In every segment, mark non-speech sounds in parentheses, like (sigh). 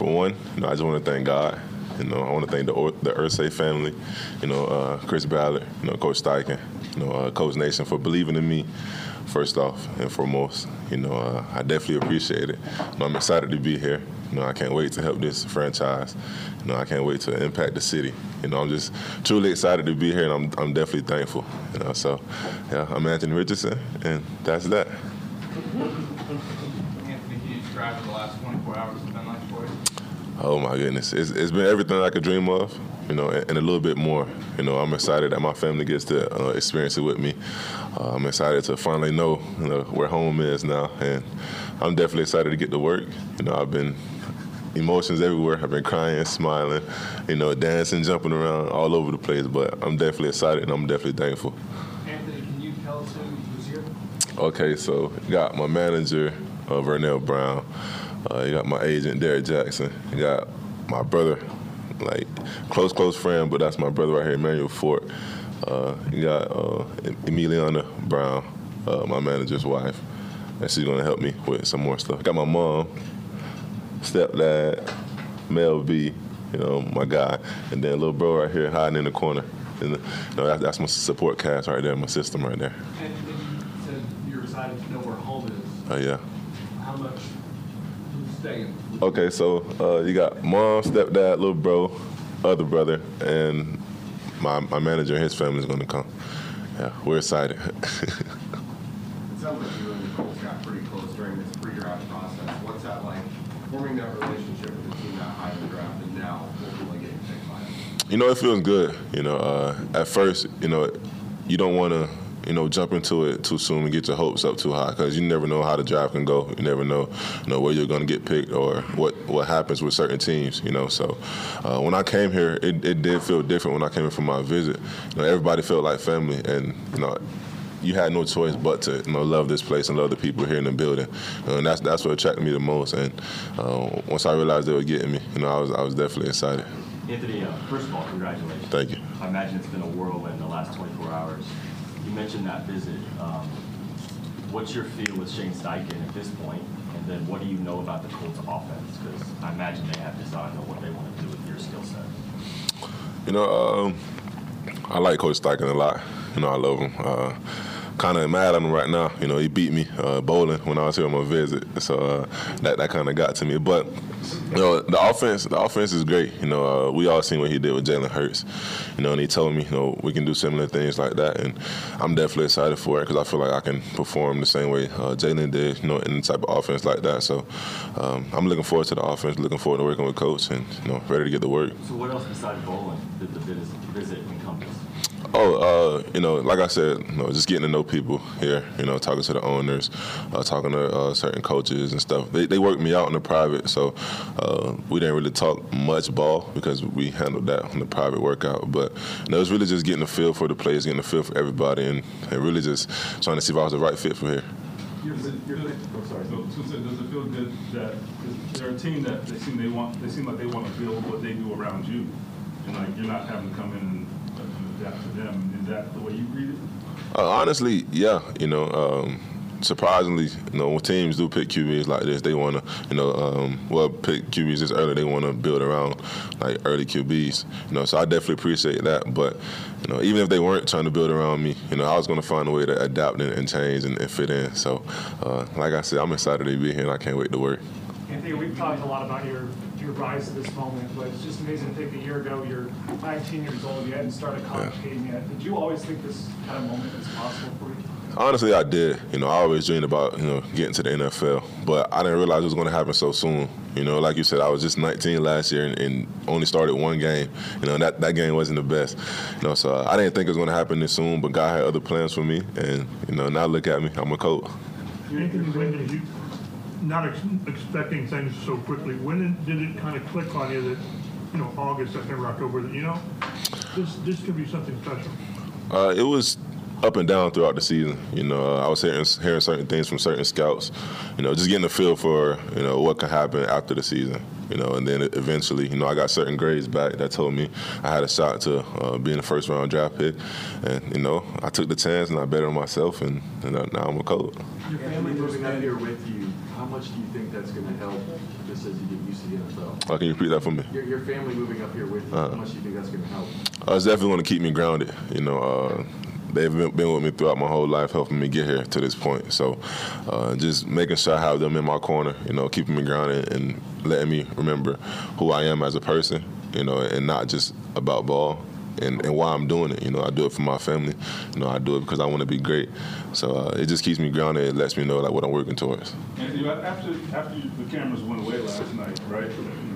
for one, you know, I just want to thank God. You know, I want to thank the the Irsay family. You know, uh, Chris Ballard. You know, Coach Steichen. You know, uh, Colts Nation for believing in me. First off and foremost, you know, uh, I definitely appreciate it. You know, I'm excited to be here. You know, I can't wait to help this franchise. You know, I can't wait to impact the city. You know, I'm just truly excited to be here, and I'm, I'm definitely thankful. You know, so yeah, I'm Anthony Richardson, and that's that. Anthony, you describe what the last 24 hours? Oh my goodness, it's, it's been everything I could dream of, you know, and, and a little bit more. You know, I'm excited that my family gets to uh, experience it with me. Uh, I'm excited to finally know, you know where home is now, and I'm definitely excited to get to work. You know, I've been emotions everywhere. I've been crying, smiling, you know, dancing, jumping around all over the place. But I'm definitely excited, and I'm definitely thankful. Anthony, can you tell us who who's here? Okay, so got my manager, uh, Vernell Brown. Uh, you got my agent, Derek Jackson. You got my brother, like close, close friend, but that's my brother right here, Emmanuel Fort. Uh, you got uh, Emiliana Brown, uh, my manager's wife, and she's gonna help me with some more stuff. Got my mom, stepdad, Mel B, you know, my guy, and then little bro right here hiding in the corner. And you know, that, that's my support cast right there, my system right there. And then you said you're excited to know where home is. Uh, yeah. How much staying? Okay, so uh, you got mom, stepdad, little bro, other brother, and my, my manager and his family is going to come. Yeah, we're excited. (laughs) It sounds like you and got pretty close during this pre-draft process. What's that like, forming that relationship with the team that high in the draft and now ultimately getting picked by them? you know, it feels good. You know, uh, at first, you know, you don't want to, you know, jump into it too soon and get your hopes up too high because you never know how the draft can go. You never know, you know, where you're going to get picked or what what happens with certain teams. You know, so uh, when I came here, it, it did feel different when I came in for my visit. You know, everybody felt like family, and you know. You had no choice but to you know love this place and love the people here in the building, Uh, and that's that's what attracted me the most. And uh, once I realized they were getting me, you know, I was I was definitely excited. Anthony, uh, first of all, congratulations. Thank you. I imagine it's been a whirlwind the last 24 hours. You mentioned that visit. Um, what's your feel with Shane Steichen at this point? And then what do you know about the Colts offense? Because I imagine they have design on what they want to do with your skill set. You know, um, I like Coach Steichen a lot. You know, I love him. Uh, kind of mad at him right now. You know, he beat me uh, bowling when I was here on my visit, so uh, that that kind of got to me. But you know, the offense, the offense is great. You know, uh, we all seen what he did with Jalen Hurts. You know, and he told me, you know, we can do similar things like that, and I'm definitely excited for it because I feel like I can perform the same way uh, Jalen did. You know, in the type of offense like that. So um, I'm looking forward to the offense. Looking forward to working with Coach, and you know, ready to get to work. So what else besides bowling did the visit, visit encompass? Oh, uh, you know, like I said, you know, just getting to know people here. You know, talking to the owners, uh, talking to uh, certain coaches and stuff. They, they worked me out in the private, so uh, we didn't really talk much ball because we handled that on the private workout. But you know, it was really just getting a feel for the players, getting a feel for everybody, and, and really just trying to see if I was the right fit for here. You're, you're, oh, sorry. So, so so does it feel good that they're a team that they seem they want, they seem like they want to build what they do around you, and like you're not having to come in and, and adapt to them. Is that the way you read it? Uh, honestly, yeah. You know, um, surprisingly, you know, when teams do pick QBs like this, they want to, you know, um, well, pick QBs this early. They want to build around like early QBs. You know, so I definitely appreciate that. But you know, even if they weren't trying to build around me, you know, I was going to find a way to adapt and, and change and, and, fit in. So, uh, like I said, I'm excited to be here, and I can't wait to work. Anthony, we've talked a lot about your, your rise to this moment, but it's just amazing to think a year ago, you're 19 years old, you hadn't started college Yeah. game yet. Did you always think this kind of moment was possible for you? Honestly, I did. You know, I always dreamed about you know getting to the NFL, but I didn't realize it was going to happen so soon. You know, like you said, I was just 19 last year and, and only started one game. You know, and that that game wasn't the best. You know, so I didn't think it was going to happen this soon. But God had other plans for me, and you know, now look at me, I'm a Colt. Not ex- expecting things so quickly, when did did it kind of click on you that, you know, August, September, October, that, you know, this, this could be something special? Uh, it was up and down throughout the season. You know, uh, I was hearing, hearing certain things from certain scouts. You know, just getting a feel for you know what could happen after the season. You know, and then eventually, you know, I got certain grades back that told me I had a shot to uh, being a first round draft pick, and you know, I took the chance and I bet on myself, and you know, now I'm a Colt. Your family moving up here with you, how much do you think that's going to help just as you get used to the NFL? Uh, can you repeat that for me? Your, your family moving up here with you, how much do you think that's going to help? Uh, it's definitely going to keep me grounded. You know, uh, they've been, been with me throughout my whole life, helping me get here to this point. So, uh, just making sure I have them in my corner, you know, keeping me grounded and letting me remember who I am as a person, you know, and not just about ball. And, and why I'm doing it, you know, I do it for my family. You know, I do it because I want to be great. So uh, it just keeps me grounded. It lets me know like what I'm working towards. And you know, after, after you- the cameras went away last night, right,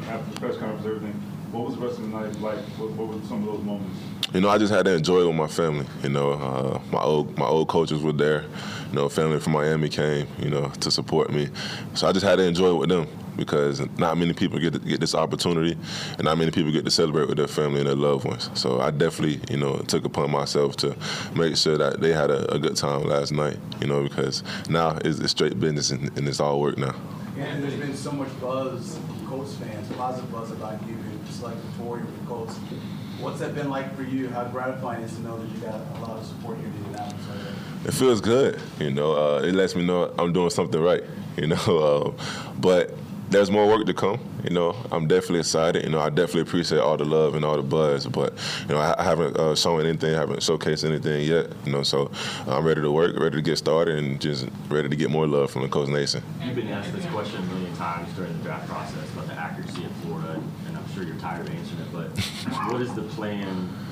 after the press conference, everything, what was the rest of the night like? What, what were some of those moments? You know, I just had to enjoy it with my family. You know, uh, my old my old coaches were there. You know, family from Miami came. You know, to support me. So I just had to enjoy it with them because not many people get get this opportunity, and not many people get to celebrate with their family and their loved ones. So I definitely, you know, took upon myself to make sure that they had a, a good time last night. You know, because now it's, it's straight business and, and it's all work now. And there's been so much buzz Colts fans, positive buzz about you being selected for you with the Colts. What's that been like for you? How gratifying is to know that you got a lot of support here in Indianapolis? it feels good. You know, uh, it lets me know I'm doing something right. You know, uh, (laughs) but there's more work to come. You know, I'm definitely excited. You know, I definitely appreciate all the love and all the buzz. But you know, I, I haven't uh, shown anything, I haven't showcased anything yet. You know, so I'm ready to work, ready to get started, and just ready to get more love from the Colts Nation. You've been asked this question a million times during the draft process about the accuracy of Florida, and I'm sure you're tired of answering it, but (laughs) what is the plan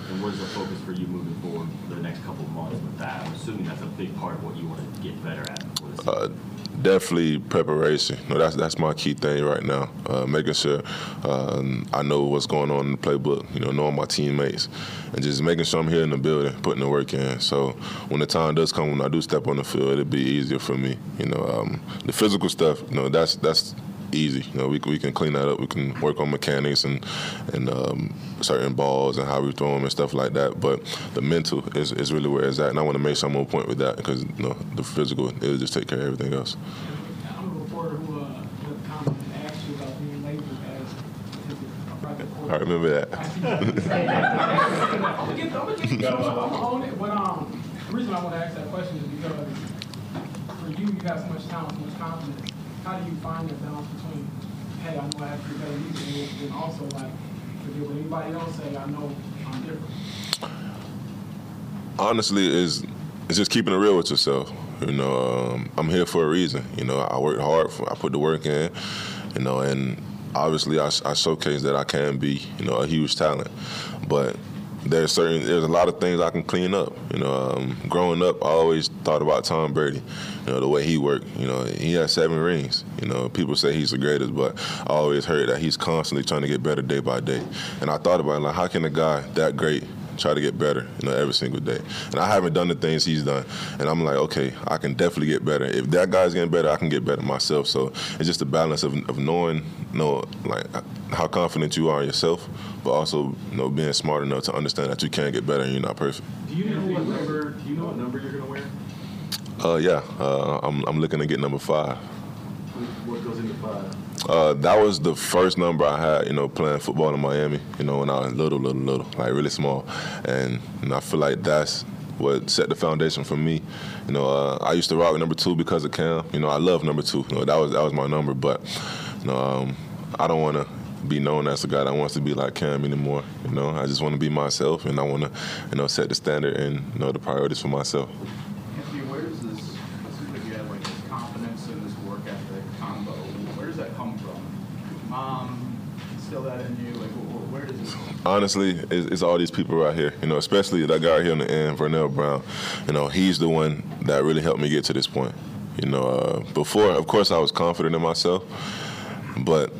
and what is the focus for you moving forward for the next couple of months with that? I'm assuming that's a big part of what you want to get better at before the season. Uh, definitely preparation. No, that's that's my key thing right now. Uh, making sure um, I know what's going on in the playbook. You know, knowing my teammates, and just making sure I'm here in the building, putting the work in. So when the time does come, when I do step on the field, it'll be easier for me. You know, um, the physical stuff. You know, that's that's easy. You know, we, we can clean that up. We can work on mechanics and and um, certain balls and how we throw them and stuff like that. But the mental is, is really where it's at, and I want to make some I'm point with that because you know the physical it'll just take care of everything else. I'm a reporter who, uh, who comment asked you about being labeled as a private I remember that. I'm gonna get, I'm gonna get, I'm gonna own it, but, um, the reason I wanna ask that question is because for you, you have so much talent, so much confidence. How do you find the balance between, hey, I know I have to be better than these, and also like, forget what anybody else say, I know I'm different. honestly is it's just keeping it real with yourself. You know, um, I'm here for a reason. You know, I worked hard. For, I put the work in. You know, and obviously I, I showcase that I can be, you know, a huge talent. But there's certain there's a lot of things I can clean up. You know, um, growing up, I always thought about Tom Brady. You know, the way he worked. You know, he has seven rings. You know, people say he's the greatest, but I always heard that he's constantly trying to get better day by day. And I thought about it, like, how can a guy that great try to get better, you know, every single day. And I haven't done the things he's done. And I'm like, okay, I can definitely get better. If that guy's getting better, I can get better myself. So it's just a balance of, of knowing, you know, like how confident you are in yourself, but also, you know, being smart enough to understand that you can get better and you're not perfect. Do you know what number, do you know what number you're going to wear? Uh, yeah, uh, I'm, I'm looking to get number five. What goes into five? Uh, that was the first number I had, you know, playing football in Miami. You know, when I was little, little, little, like really small, and, and I feel like that's what set the foundation for me. You know, uh, I used to rock number two because of Cam. You know, I love number two. You know, that was that was my number, but you know, um, I don't want to be known as the guy that wants to be like Cam anymore. You know, I just want to be myself, and I want to, you know, set the standard and you know the priorities for myself. Anthony, where does this, it seems like you have like this confidence and this work ethic combo. Where does that come from? Mom instill that in you? Like, wh- wh- where does it come from? Honestly, it's, it's all these people right here. You know, especially that guy here on the end, Vernell Brown. You know, he's the one that really helped me get to this point. You know, uh, before, of course, I was confident in myself, but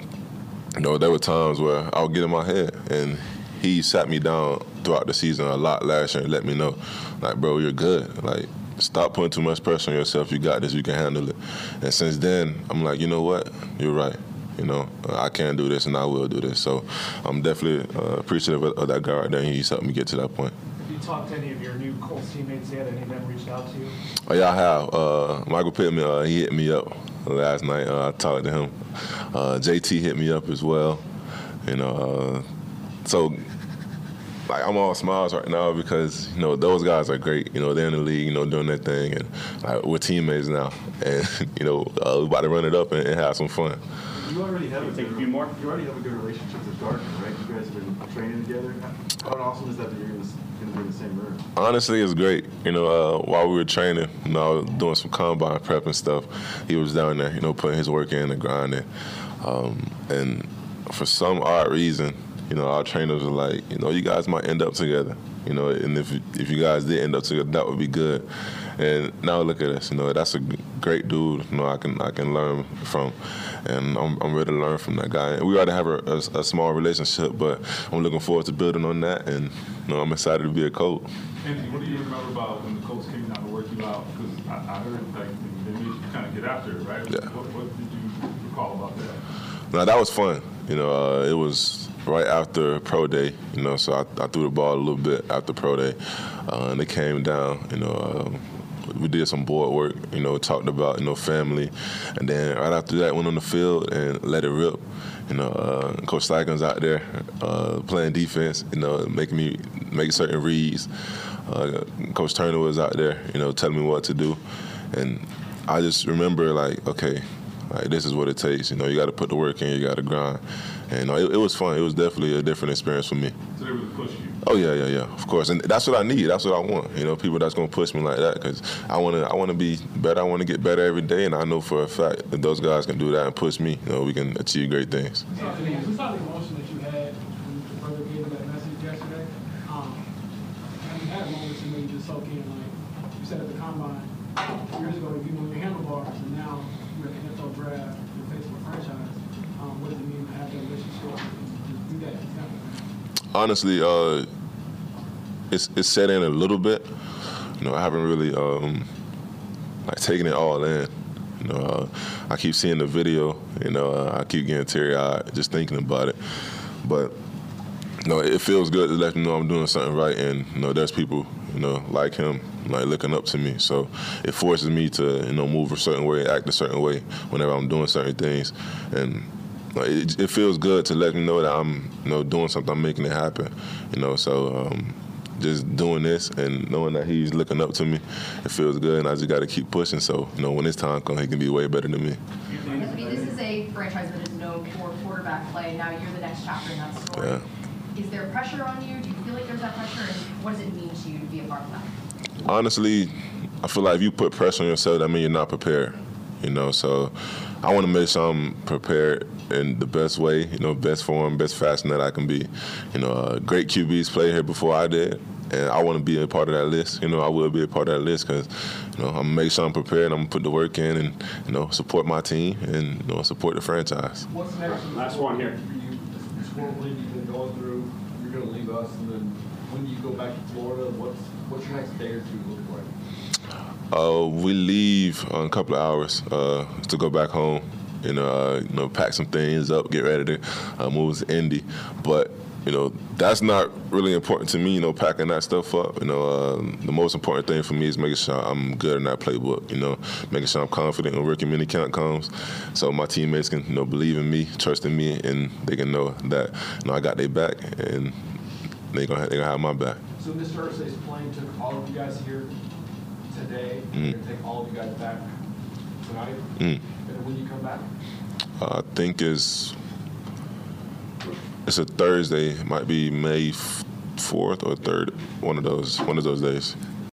you know, there were times where I would get in my head, and he sat me down throughout the season a lot last year and let me know, like, bro, you're good. Like, stop putting too much pressure on yourself. You got this. You can handle it. And since then, I'm like, you know what? You're right. You know, I can do this and I will do this. So I'm definitely uh, appreciative of, of that guy right there. He's helped me get to that point. Have you talked to any of your new Colts teammates yet? Any of them reached out to you? Oh, yeah, I have. Uh, Michael Pittman, uh, he hit me up last night. Uh, I talked to him. Uh, JT hit me up as well. You know, uh, so like I'm all smiles right now because you know those guys are great. You know, they're in the league, you know, doing their thing, and like, we're teammates now. (laughs) And you know, uh, we about to run it up and, and have some fun. You already have a Take a good, few more? you already have a good relationship with Gardner, right? You guys have been training together. How awesome is that that you're be in the same room? Honestly, it's great. You know, uh, while we were training, you know, doing some combine prep and stuff. He was down there, you know, putting his work in and grinding. Um, and for some odd reason, you know, our trainers were like, you know, you guys might end up together. You know, and if if you guys did end up together, that would be good. And now look at us. You know, that's a great dude. You know, I can I can learn from, and I'm, I'm ready to learn from that guy. And we already have a, a, a small relationship, but I'm looking forward to building on that. And you know, I'm excited to be a Colt. Anthony, what do you remember about when the coach came down to work you out? Because I, I heard like they made you kind of get after it, right? Yeah. What, what did you recall about that? No, that was fun. You know, uh, it was right after pro day. You know, so I, I threw the ball a little bit after pro day, uh, and it came down. You know, um, we did some board work. You know, talked about you know family, and then right after that went on the field and let it rip. You know, uh, Coach Steichens out there uh, playing defense. You know, making me make certain reads. Uh, Coach Turner was out there. You know, telling me what to do, and I just remember like, okay, like this is what it takes. You know, you got to put the work in. You got to grind. And uh, it, it was fun. It was definitely a different experience for me. So they really pushed you. Oh yeah, yeah, yeah. Of course, and that's what I need. That's what I want. You know, people that's gonna push me like that because I wanna, I wanna be better. I wanna get better every day, and I know for a fact that those guys can do that and push me. You know, we can achieve great things. We saw the we saw the emotion that you had when your brother gave you that message yesterday. Um, have you had moments that made you just soak in, like you said at the combine, years ago you were your handlebars, and now you're at the NFL draft, you're faced with a franchise. Um, what does it mean to have that relationship and to do that together? Honestly, uh, it's it's set in a little bit. You know, I haven't really um, like taken it all in. You know, uh, I keep seeing the video. You know, uh, I keep getting teary eyed just thinking about it. But you know, it feels good to let them know I'm doing something right, and you know, there's people you know like him like looking up to me. So it forces me to you know move a certain way, act a certain way whenever I'm doing certain things, and like, it, it feels good to let me know that I'm, you know, doing something, I'm making it happen, you know. So um, just doing this and knowing that he's looking up to me, it feels good, and I just got to keep pushing. So you know, when his time comes, he can be way better than me. I mean, this is a franchise that is known for quarterback play. Now you're the next chapter in that story. Yeah. Is there pressure on you? Do you feel like there's that pressure? And what does it mean to you to be a part of that? Honestly, I feel like if you put pressure on yourself, that means you're not prepared. You know, so I want to make sure I'm prepared in the best way, you know, best form, best fashion that I can be. You know, uh, great QBs played here before I did, and I want to be a part of that list. You know, I will be a part of that list because, you know, I'm gonna make sure I'm prepared. I'm gonna put the work in and, you know, support my team and you know support the franchise. What's next? Last one here. For you, this whirlwind you've been going through, you're gonna leave us, and then when do you go back to Florida? What's, what's your next day or two look like? Uh, we leave in a couple of hours uh, to go back home. Know, uh, you know, pack some things up, get ready to uh, move to Indy. But you know, that's not really important to me. You know, packing that stuff up. You know, uh, the most important thing for me is making sure I'm good in that playbook. You know, making sure I'm confident when rookie minicamp comes, so my teammates can you know believe in me, trust in me, and they can know that you know I got their back and they gonna they gonna have my back. So Mr. Irsay's plane took all of you guys here today, Mm. gonna take all of you guys back tonight, Mm. and when you come back? Uh, I think it's it's a Thursday. It might be May fourth or third. One of those. One of those days.